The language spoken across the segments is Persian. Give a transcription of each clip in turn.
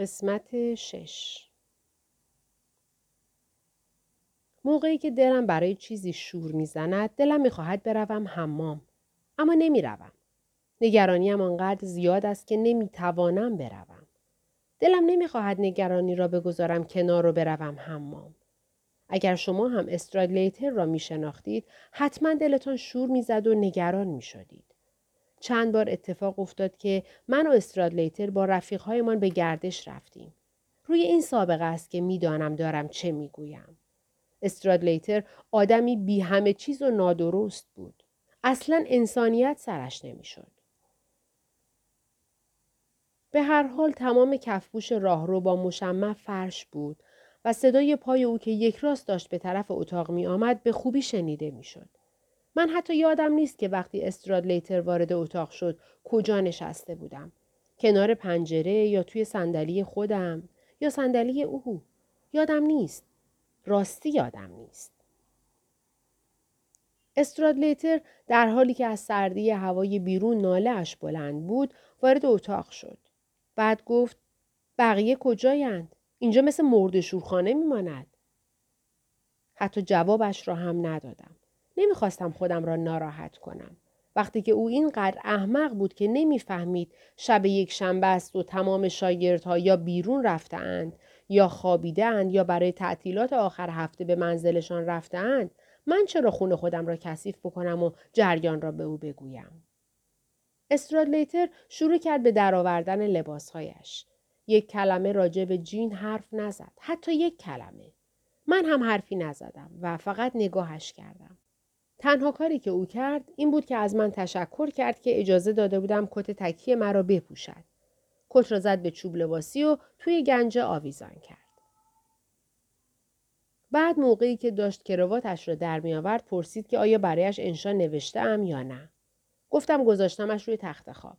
قسمت شش. موقعی که دلم برای چیزی شور می‌زند دلم می‌خواهد بروم حمام اما نمی‌روم. نگرانیم آنقدر زیاد است که نمی‌توانم بروم. دلم نمی‌خواهد نگرانی را بگذارم کنار و بروم حمام. اگر شما هم استرادلیتر را میشناختید حتما دلتان شور می‌زد و نگران می‌شدید. چند بار اتفاق افتاد که من و استرادلیتر با رفیقهایمان به گردش رفتیم. روی این سابقه است که می‌دانم دارم چه می‌گویم. استرادلیتر آدمی بی همه چیز و نادرست بود. اصلا انسانیت سرش نمی‌شد. به هر حال تمام کفبوش راهرو با مشمع فرش بود و صدای پای او که یک راست داشت به طرف اتاق می آمد به خوبی شنیده می شد. من حتی یادم نیست که وقتی استرادلیتر وارد اتاق شد کجا نشسته بودم. کنار پنجره یا توی صندلی خودم یا صندلی او. یادم نیست. راستی یادم نیست. استرادلیتر در حالی که از سردی هوای بیرون ناله اش بلند بود وارد اتاق شد. بعد گفت بقیه کجایند؟ اینجا مثل مرد شورخانه میماند. حتی جوابش را هم ندادم. نمی‌خواستم خودم را ناراحت کنم. وقتی که او اینقدر احمق بود که نمی‌فهمید شب یک شنبه است و تمام شاگردها یا بیرون رفتهاند یا خوابیدهاند یا برای تعطیلات آخر هفته به منزلشان رفتهاند من چرا خون خودم را کثیف بکنم و جریان را به او بگویم؟ استرادلیتر شروع کرد به درآوردن لباسهایش. یک کلمه راجع به جین حرف نزد حتی یک کلمه. من هم حرفی نزدم و فقط نگاهش کردم. تنها کاری که او کرد این بود که از من تشکر کرد که اجازه داده بودم کت تکیه مرا بپوشد. کت را زد به چوب لباسی و توی گنجه آویزان کرد. بعد موقعی که داشت کرواتش را در می آورد پرسید که آیا برایش انشا نوشته ام یا نه. گفتم گذاشتمش روی تخت خواب.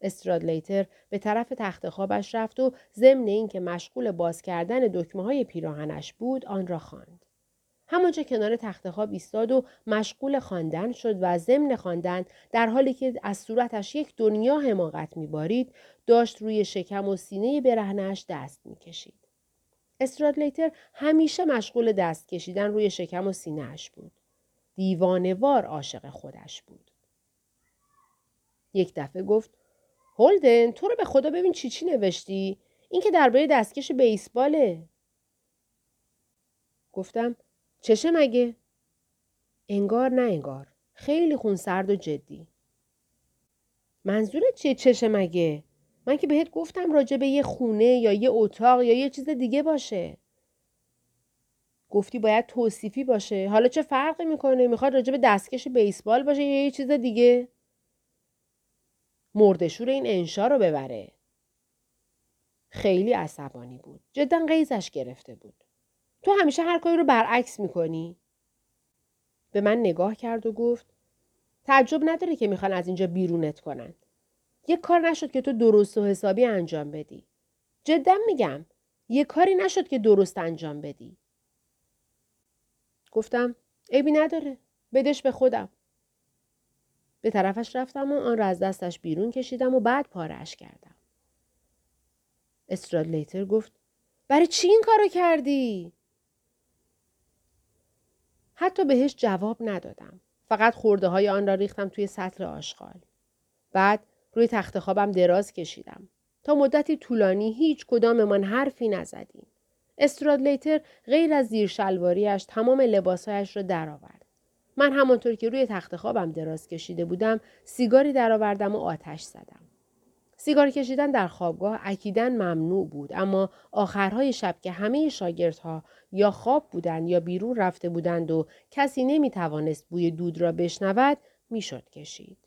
استرادلیتر به طرف تخت خوابش رفت و ضمن اینکه مشغول باز کردن دکمه های پیراهنش بود آن را خواند. همانجا کنار تخت خواب ایستاد و مشغول خواندن شد و ضمن خواندن در حالی که از صورتش یک دنیا حماقت میبارید داشت روی شکم و سینه برهنش دست می‌کشید. استرادلیتر همیشه مشغول دست کشیدن روی شکم و سینهاش بود. دیوانوار عاشق خودش بود. یک دفعه گفت هولدن تو رو به خدا ببین چی چی نوشتی؟ این که درباره دستکش بیسباله. گفتم چشه مگه؟ انگار نه انگار. خیلی خونسرد و جدی. منظورت چیه چشه مگه؟ من که بهت گفتم راجع به یه خونه یا یه اتاق یا یه چیز دیگه باشه. گفتی باید توصیفی باشه. حالا چه فرقی می‌کنه؟ می‌خواد راجع به دستکش بیسبال باشه یا یه چیز دیگه؟ مردشور این انشا رو ببره. خیلی عصبانی بود. جدا قیزش گرفته بود. تو همیشه هر کاری رو برعکس می‌کنی؟ به من نگاه کرد و گفت تعجب نداره که می‌خوان از اینجا بیرونت کنن. یه کار نشد که تو درست و حسابی انجام بدی. جدا میگم. یه کاری نشد که درست انجام بدی. گفتم عیبی نداره. بدش به خودم. به طرفش رفتم و آن را از دستش بیرون کشیدم و بعد پارش کردم. استرادلیتر گفت برای چی این کارو کردی؟ حتی بهش جواب ندادم. فقط خورده های آن را ریختم توی سطل آشغال. بعد روی تخت خوابم دراز کشیدم. تا مدتی طولانی هیچ کداممان حرفی نزدیم. استرادلیتر غیر از زیر شلواریش تمام لباسهایش را درآورد. من همانطور که روی تخت خوابم دراز کشیده بودم سیگاری درآوردم و آتش زدم. سیگار کشیدن در خوابگاه اکیدن ممنوع بود اما آخرهای شب که همه شاگردها یا خواب بودند یا بیرون رفته بودند و کسی نمی توانست بوی دود را بشنود می‌شد کشید.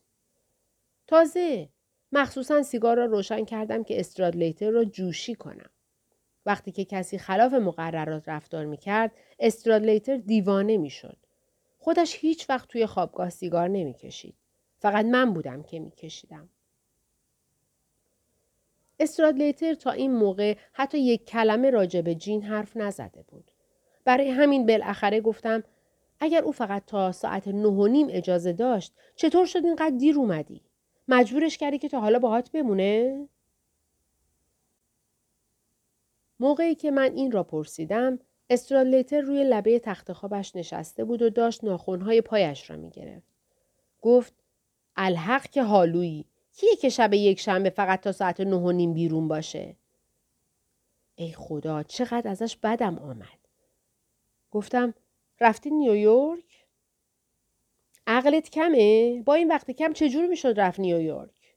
تازه مخصوصا سیگار را روشن کردم که استرادلیتر را جوشی کنم. وقتی که کسی خلاف مقررات رفتار می کرد استرادلیتر دیوانه می شد. خودش هیچ وقت توی خوابگاه سیگار نمی کشید. فقط من بودم که می کشیدم. استرادلیتر تا این موقع حتی یک کلمه راجع به جین حرف نزده بود. برای همین بالاخره گفتم اگر او فقط تا ساعت نه و نیم اجازه داشت چطور شد اینقدر دیر اومدی؟ مجبورش کردی که تا حالا باهات بمونه؟ موقعی که من این را پرسیدم استرالیتر روی لبه تخت خوابش نشسته بود و داشت ناخونهای پایش را می گرفت. گفت الحق که حالویی کیه که شب یک شنبه فقط تا ساعت نه و نیم بیرون باشه؟ ای خدا چقدر ازش بدم آمد. گفتم رفتی نیویورک؟ عقلت کمه؟ با این وقت کم چجور می‌شد رفت نیویورک؟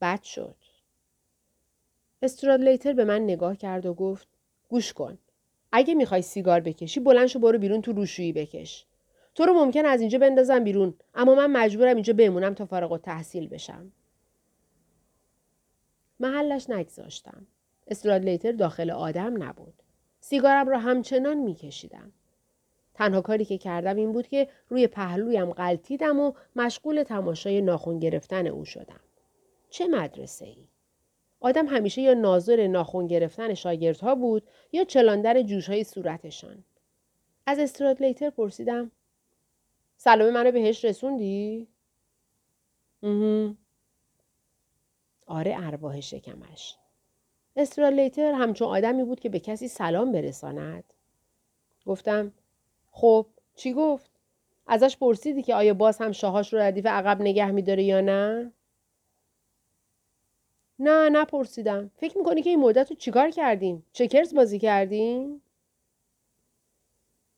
بد شد. استرادلیتر به من نگاه کرد و گفت گوش کن. اگه می‌خوای سیگار بکشی بلند شو برو بیرون تو روشویی بکش. تو رو ممکن از اینجا بندازم بیرون اما من مجبورم اینجا بمونم تا فارغ و تحصیل بشم. محلش نگذاشتم. استرادلیتر داخل آدم نبود. سیگارم را همچنان میکشیدم. تنها کاری که کردم این بود که روی پهلویم غلطیدم و مشغول تماشای ناخون گرفتن او شدم. چه مدرسه ای؟ آدم همیشه یا ناظر ناخون گرفتن شاگردها بود یا چلاندر جوشهای صورتشان. از استرادلیتر پرسیدم سلام منو بهش رسوندی؟ آره ارواح شکمش. استرالیتر همچون آدمی بود که به کسی سلام برساند. گفتم خب چی گفت؟ ازش پرسیدی که آیا باز هم شاهاش رو ردیف عقب نگه میداره یا نه؟ نه نپرسیدم. فکر می‌کنی که این مدت رو چیکار کردیم؟ چکرز بازی کردیم؟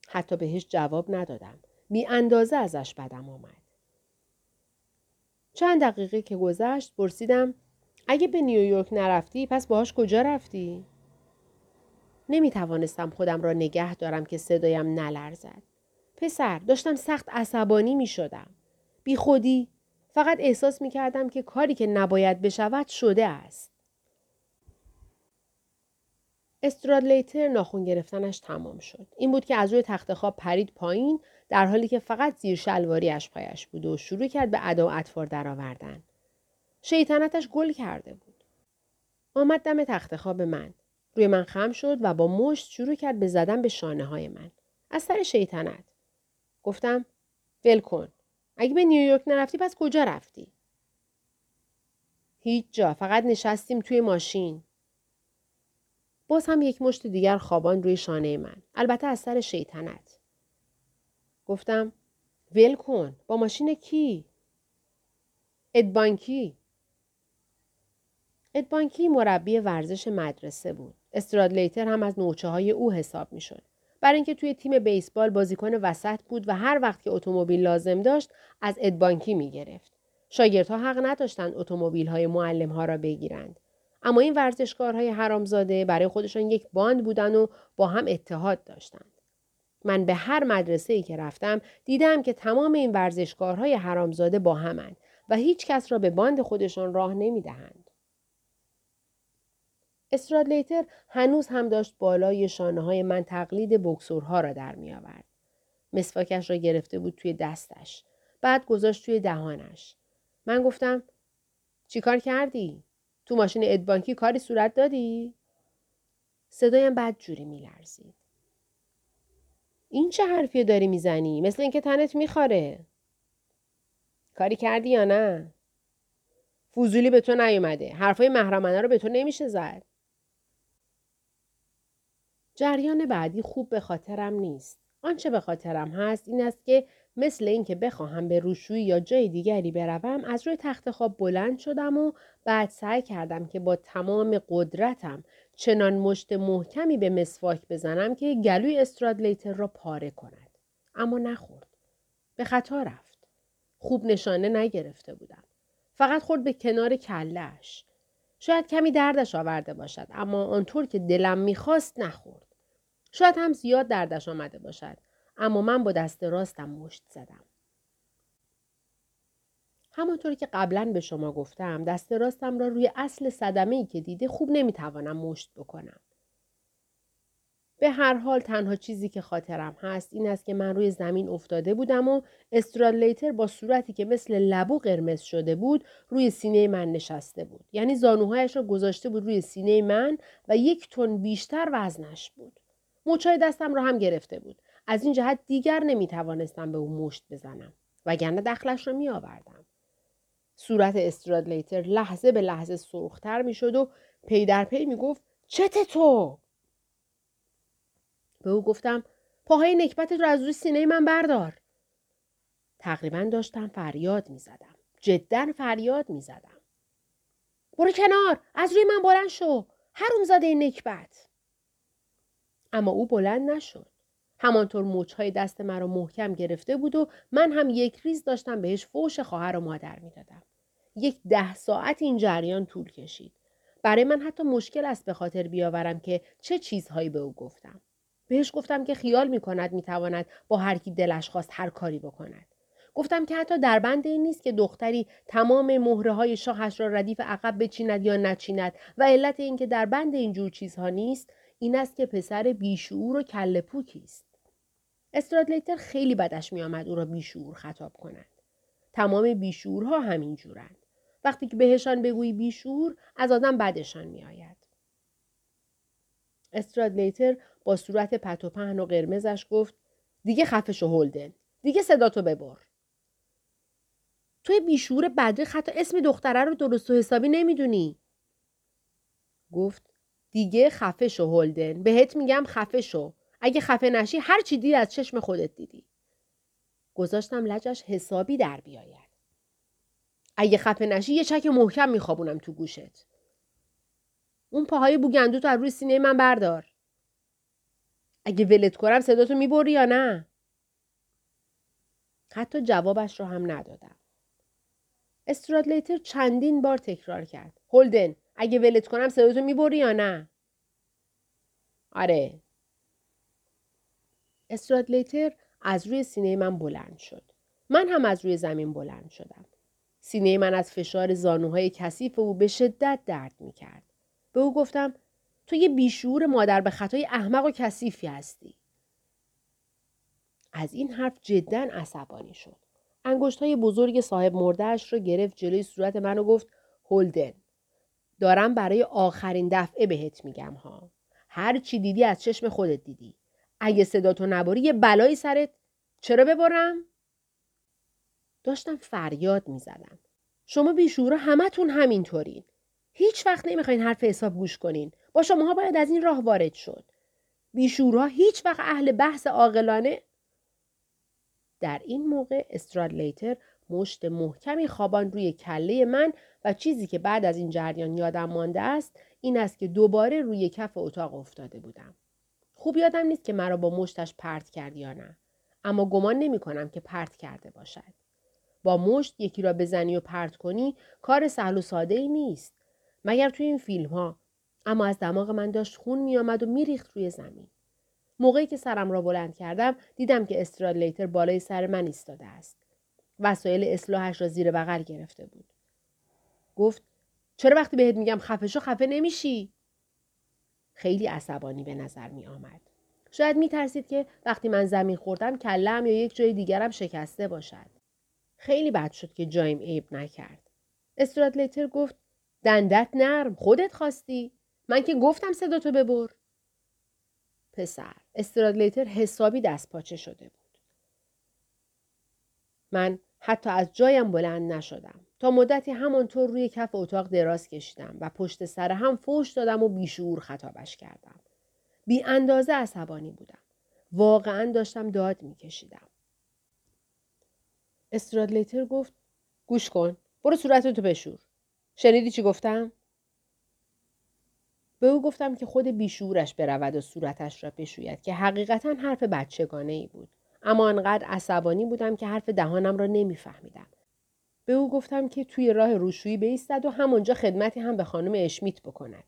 حتی بهش جواب ندادم. بی اندازه ازش بدم آمد. چند دقیقه که گذشت پرسیدم اگه به نیویورک نرفتی پس باهاش کجا رفتی؟ نمی توانستم خودم را نگه دارم که صدایم نلرزد. پسر داشتم سخت عصبانی می شدم. بی خودی فقط احساس می کردم که کاری که نباید بشود شده است. استرادلیتر ناخون گرفتنش تمام شد. این بود که از روی تخت خواب پرید پایین در حالی که فقط زیر شلواریش پایش بود و شروع کرد به ادا و اطفار درآوردن. شیطنتش گل کرده بود. آمد دم تخت خواب من. روی من خم شد و با مشت شروع کرد به زدن به شانه های من. از سر شیطنت. گفتم ول کن. اگه به نیویورک نرفتی پس کجا رفتی؟ هیچ جا. فقط نشستیم توی ماشین. باز هم یک مشت دیگر خوابان روی شانه من. البته از سر شیطنت. گفتم ول کن. با ماشین کی؟ ادبانکی. ادبانکی مربی ورزش مدرسه بود. استرادلیتر هم از نوچه های او حساب می شد. برای اینکه توی تیم بیسبال بازیکن وسط بود و هر وقت که اتومبیل لازم داشت از ادبانکی می گرفت. شاگردها حق نداشتند اتومبیل های معلم ها را بگیرند. اما این ورزشکارهای حرامزاده برای خودشان یک باند بودن و با هم اتحاد داشتند. من به هر مدرسه ای که رفتم دیدم که تمام این ورزشکارهای حرامزاده با همند و هیچ کس را به باند خودشان راه نمی دهند. استرادلیتر هنوز هم داشت بالای شانه های من تقلید بکسورها را در می آورد. مسواکش را گرفته بود توی دستش. بعد گذاشت توی دهانش. من گفتم چیکار کردی؟ تو ماشین ادبانکی کاری صورت دادی؟ صدایم می لرزید. این چه حرفی داری می‌زنی؟ مثل اینکه تنت می‌خوره. کاری کردی یا نه؟ فوزولی به تو نیومده. حرفای محرمانه رو به تو نمیشه زد. جریان بعدی خوب به خاطرم نیست. آنچه به خاطرم هست این است که مثل اینکه بخواهم به روشویی یا جای دیگری بروم از روی تخت خواب بلند شدم و بعد سعی کردم که با تمام قدرتم چنان مشت محکمی به مسواک بزنم که گلوی استرادلیتر را پاره کند. اما نخورد. به خطا رفت. خوب نشانه نگرفته بودم. فقط خورد به کنار کلش. شاید کمی دردش آورده باشد اما آنطور که دلم می‌خواست نخورد. شاید هم زیاد دردش آمده باشد اما من با دست راستم مشت زدم. همانطور که قبلا به شما گفتم دست راستم را روی اصل صدمه ای که دیده خوب نمی‌توانم مشت بکنم. به هر حال تنها چیزی که خاطرم هست این است که من روی زمین افتاده بودم و استرادلیتر با صورتی که مثل لبو قرمز شده بود روی سینه من نشسته بود. یعنی زانوهایش را گذاشته بود روی سینه من و یک تن بیشتر وزنش بود. موچای دستم را هم گرفته بود. از این جهت دیگر نمی توانستم به او مشت بزنم. وگرنه دخلش را می آوردم. صورت استرادلیتر لحظه به لحظه سرختر می شد و پی در پی می گفت چته تو؟ به او گفتم پاهای نکبتت رو از روی سینه من بردار. تقریبا داشتم فریاد می زدم. جدا فریاد می زدم. برو کنار از روی من بلند شو زاده نکبت اما او بلند نشد همانطور مچهای دست مرا محکم گرفته بود و من هم یک ریز داشتم بهش فوش خواهر و مادر می‌دادم. یک ده ساعت این جریان طول کشید. برای من حتی مشکل است به خاطر بیاورم که چه چیزهایی به او گفتم. بهش گفتم که خیال می کند می تواند با هر کی دلش خواست هر کاری بکند. گفتم که حتی در بند این نیست که دختری تمام مهره های شاهش را ردیف عقب بچیند یا نچیند و علت اینکه در بند اینجور چیزها نیست این است که پسر بیشعور و کله است. استرادلیتر خیلی بدش میآمد او را بیشعور خطاب کند تمام بیشعورها همین جورند وقتی که بهشان بگویی بیشعور از آدم بدشان میآید استرادلیتر با صورت پت و پهن و قرمزش گفت دیگه خفش و هلدن دیگه صداتو ببر توی بیشور بدری حتی اسم دختره رو درست و حسابی نمی‌دونی. گفت دیگه خفه شو هولدن. بهت میگم خفه شو. اگه خفه نشی هر چی دید از چشم خودت دیدی. گذاشتم لجش حسابی در بیاید. اگه خفه نشی یه چک محکم میخوابونم تو گوشت. اون پاهای بوگندو تو روی سینه من بردار. اگه ولت کنم صداتو می‌بری یا نه؟ حتی جوابش رو هم ندادم. استرادلیتر چندین بار تکرار کرد. هولدن اگه ولت کنم صداتو می‌بری یا نه؟ آره. استرادلیتر از روی سینه من بلند شد. من هم از روی زمین بلند شدم. سینه من از فشار زانوهای کثیف او به شدت درد می کرد. به او گفتم تو یه بیشور مادر به خطای احمق و کثیفی هستی. از این حرف جدا عصبانی شد. انگشت های بزرگ صاحب مردهش رو گرفت جلوی صورت من و گفت هولدن دارم برای آخرین دفعه بهت میگم ها هر چی دیدی از چشم خودت دیدی اگه صداتو نباری یه بلایی سرت. چرا ببرم؟ داشتم فریاد می‌زدم. شما بیشورا همتون همینطورین. هیچ وقت نمی‌خواین حرف حساب گوش کنین. با شماها باید از این راه وارد شد. بیشورها هیچ وقت اهل بحث عاقلانه. در این موقع استرادلیتر مشت محکمی خوابان روی کله من و چیزی که بعد از این جریان یادم مانده است این است که دوباره روی کف اتاق افتاده بودم. خوب یادم نیست که مرا با مشتش پرت کرد یا نه. اما گمان نمی کنم که پرت کرده باشد. با مشت یکی را بزنی و پرت کنی کار سهل و ساده ای نیست. مگر توی این فیلم ها. اما از دماغ من داشت خون می آمد و میریخت روی زمین. موقعی که سرم را بلند کردم دیدم که استرادلیتر بالای سر من ایستاده است. وسایل اصلاحش را زیر بغل گرفته بود. گفت چرا وقتی بهت میگم خفه شو خفه نمیشی؟ خیلی عصبانی به نظر می آمد. شاید می ترسید که وقتی من زمین خوردم کلم یا یک جای دیگرم شکسته باشد. خیلی بد شد که جایم عیب نکرد. استرادلیتر گفت دندت نرم خودت خواستی؟ من که گفتم صداتو ببر. پسر استرادلیتر حسابی دست پاچه شده بود. من حتی از جایم بلند نشدم. تا مدتی همانطور روی کف اتاق دراز کشیدم و پشت سر هم فوش دادم و بیشعور خطابش کردم. بی اندازه عصبانی بودم. واقعا داشتم داد میکشیدم. استرادلیتر گفت گوش کن. برو صورتتو بشور. شنیدی چی گفتم؟ به او گفتم که خود بیشورش برود و صورتش را بشوید که حقیقتا حرف بچگانه ای بود. اما انقدر عصبانی بودم که حرف دهانم را نمیفهمیدم. به او گفتم که توی راه روشویی بیستد و همانجا خدمتی هم به خانم اشمیت بکند.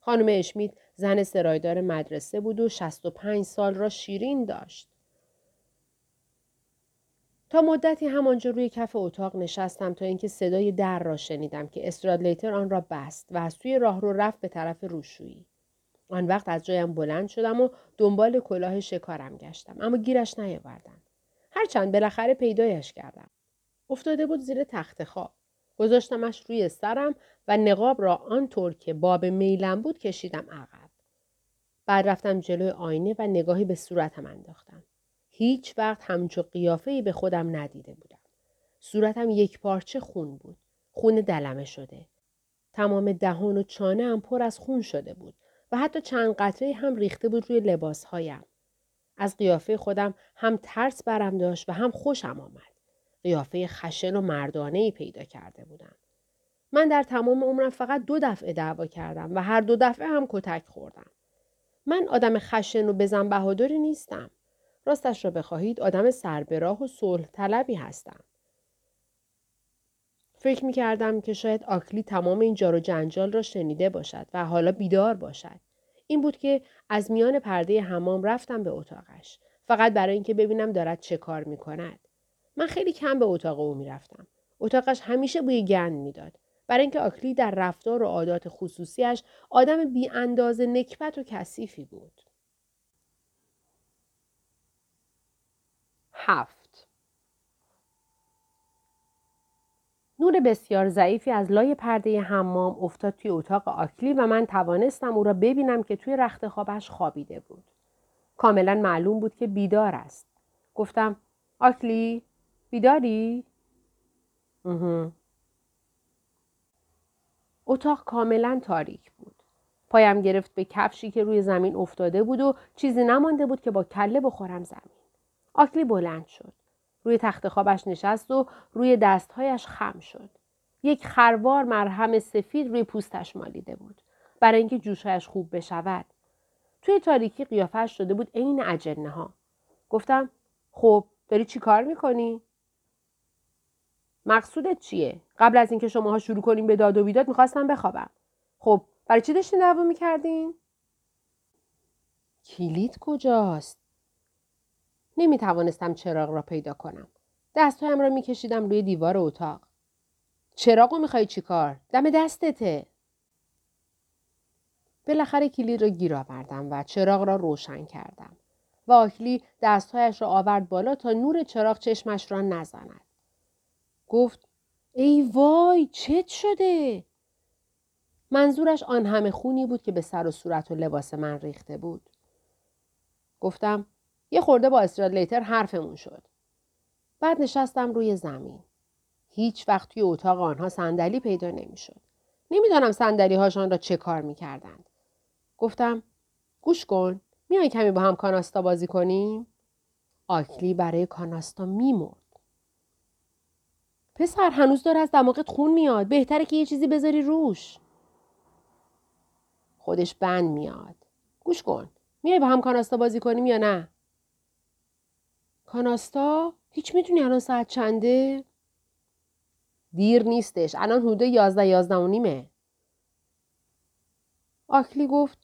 خانم اشمیت زن سرایدار مدرسه بود و 65 سال را شیرین داشت. تا مدتی همانجا روی کف اتاق نشستم تا اینکه صدای در را شنیدم که استرادلیتر آن را بست و از توی راه رو رفت به طرف روشویی. آن وقت از جایم بلند شدم و دنبال کلاه شکارم گشتم اما گیرش نیاوردم. هرچند بالاخره پیدایش کردم. افتاده بود زیر تخت خواب. گذاشتمش روی سرم و نقاب را آنطور که باب میلم بود کشیدم عقب. بعد رفتم جلوی آینه و نگاهی به صورتم انداختم. هیچ وقت همچو قیافه به خودم ندیده بودم. صورتم یک پارچه خون بود. خون دلمه شده. تمام دهان و چانه هم پر از خون شده بود و حتی چند قطعه هم ریخته بود روی لباسهایم. از قیافه خودم هم ترس برم داشت و هم خوشم آمد. قیافه خشن و مردانه ای پیدا کرده بودم. من در تمام عمرم فقط دو دفعه دعوا کردم و هر دو دفعه هم کتک خوردم. من آدم خشن و بزن بهادری نیستم. راستش را بخواهید آدم سربراه و صلح طلبی هستم. فکر می کردم که شاید آکلی تمام این جار و جنجال را شنیده باشد و حالا بیدار باشد. این بود که از میان پرده حمام رفتم به اتاقش. فقط برای اینکه ببینم دارد چه کار می کند. من خیلی کم به اتاق او می رفتم. اتاقش همیشه بوی گند می‌داد. برای اینکه آکلی در رفتار و عادات خصوصیش آدم بی اندازه نکبت و کثیفی بود. هفت نور بسیار ضعیفی از لای پرده حمام افتاد توی اتاق آکلی و من توانستم او را ببینم که توی رخت خوابش خوابیده بود. کاملا معلوم بود که بیدار است. گفتم آکلی بیداری؟ اتاق کاملا تاریک بود. پایم گرفت به کفشی که روی زمین افتاده بود و چیزی نمانده بود که با کله بخورم زمین. آکلی بلند شد. روی تخت خوابش نشست و روی دستهایش خم شد. یک خروار مرهم سفید روی پوستش مالیده بود. برای اینکه جوشهایش خوب بشود. توی تاریکی قیافش شده بود عین اجنه ها. گفتم خب داری چی کار می‌کنی؟ مقصودت چیه؟ قبل از اینکه شماها شروع کنیم به داد و بیداد می‌خواستم بخوابم. خب برای چی داشتین دعوا می‌کردین؟ کلید کجاست؟ نمی توانستم چراغ را پیدا کنم. دستهایم را میکشیدم روی دیوار اتاق. چراغ رو می‌خوای چیکار؟ دم دستته. بالاخره کلید را گیر آوردم و چراغ را روشن کردم. و دستهایش را آورد بالا تا نور چراغ چشمش را نزند. گفت ای وای چت شده؟ منظورش آن همه خونی بود که به سر و صورت و لباس من ریخته بود. گفتم یه خورده با استرادلیتر حرفمون شد. بعد نشستم روی زمین. هیچ وقت توی اتاق آنها صندلی پیدا نمی‌شد. نمی‌دانم صندلی هاشان را چه کار می‌کردند. گفتم گوش کن میای کمی با هم کاناستا بازی کنیم؟ آکلی برای کاناستا میمرد. پسر هنوز داره از دماغت خون میاد. بهتره که یه چیزی بذاری روش. خودش بند میاد. گوش کن. میای با هم کاناستا بازی کنیم یا نه؟ کاناستا؟ هیچ می‌دونی الان ساعت چنده؟ دیر نیستش. الان حدود یازده یازده و نیمه. آکلی گفت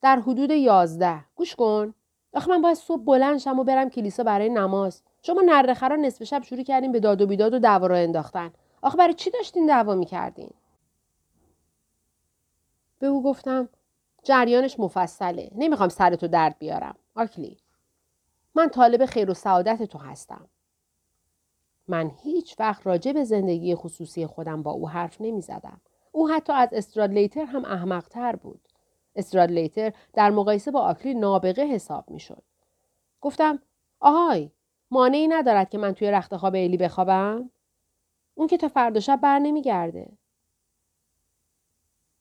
در حدود یازده. گوش کن. آخه من باید صبح بلند شم و برم کلیسا برای نماز. شما نردخرا نصف شب شروع کردین به داد و بیداد و دعوا را انداختن. آخه برای چی داشتین دعوا می‌کردین؟ به او گفتم جریانش مفصله. نمی‌خوام سرتو درد بیارم. آکلی. من طالب خیر و سعادت تو هستم. من هیچ وقت راجع به زندگی خصوصی خودم با او حرف نمی زدم. او حتی از استرادلیتر هم احمقتر بود. استرادلیتر در مقایسه با آکلی نابغه حساب می شد. گفتم آهای مانعی ندارد که من توی رخت خواب ایلی بخوابم؟ اون که تا فردا شب بر نمیگرده.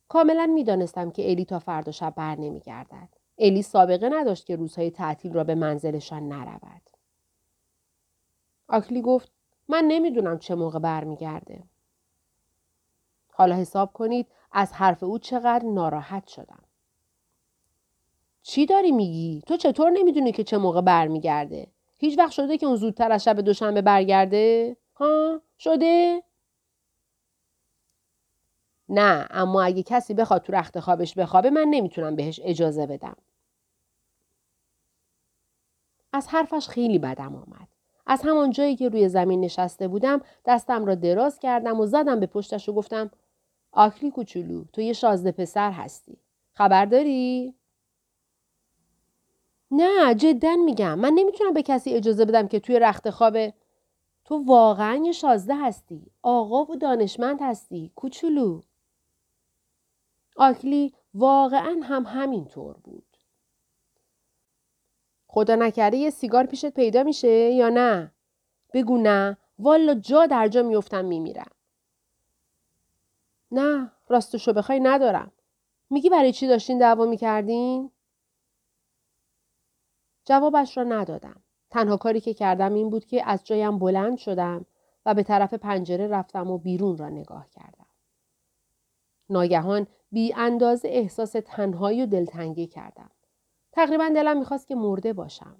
کاملا می‌دانستم که الی تا فردا شب بر نمیگردد. الی سابقه نداشت که روزهای تعطیل را به منزلشان نرود. آکلی گفت من نمی‌دونم چه موقع برمیگرده. حالا حساب کنید از حرف او چقدر ناراحت شدم. چی داری میگی؟ تو چطور نمی‌دونی که چه موقع برمیگرده؟ هیچ وقت شده که اون زودتر از شب دوشنبه برگرده؟ ها؟ شده؟ نه اما اگه کسی بخواد تو رخت خوابش بخوابه من نمی‌تونم بهش اجازه بدم. از حرفش خیلی بدم آمد. از همان جایی که روی زمین نشسته بودم دستم را دراز کردم و زدم به پشتش و گفتم آکلی کوچولو تو یه شازده پسر هستی. خبر داری؟ نه جدا میگم. من نمی‌تونم به کسی اجازه بدم که توی رخت خواب تو واقعا یه شازده هستی. آقا و دانشمند هستی. کوچولو. آکلی واقعا هم همینطور بود. خدا نکرده یه سیگار پیشت پیدا میشه یا نه؟ بگو نه. والا جا در جا میفتم میمیرم. نه راستشو بخوای ندارم. میگی برای چی داشتین دعوا می‌کردین؟ جوابش را ندادم. تنها کاری که کردم این بود که از جایم بلند شدم و به طرف پنجره رفتم و بیرون را نگاه کردم. ناگهان بی اندازه احساس تنهایی و دلتنگی کردم. تقریبا دلم می‌خواست که مرده باشم.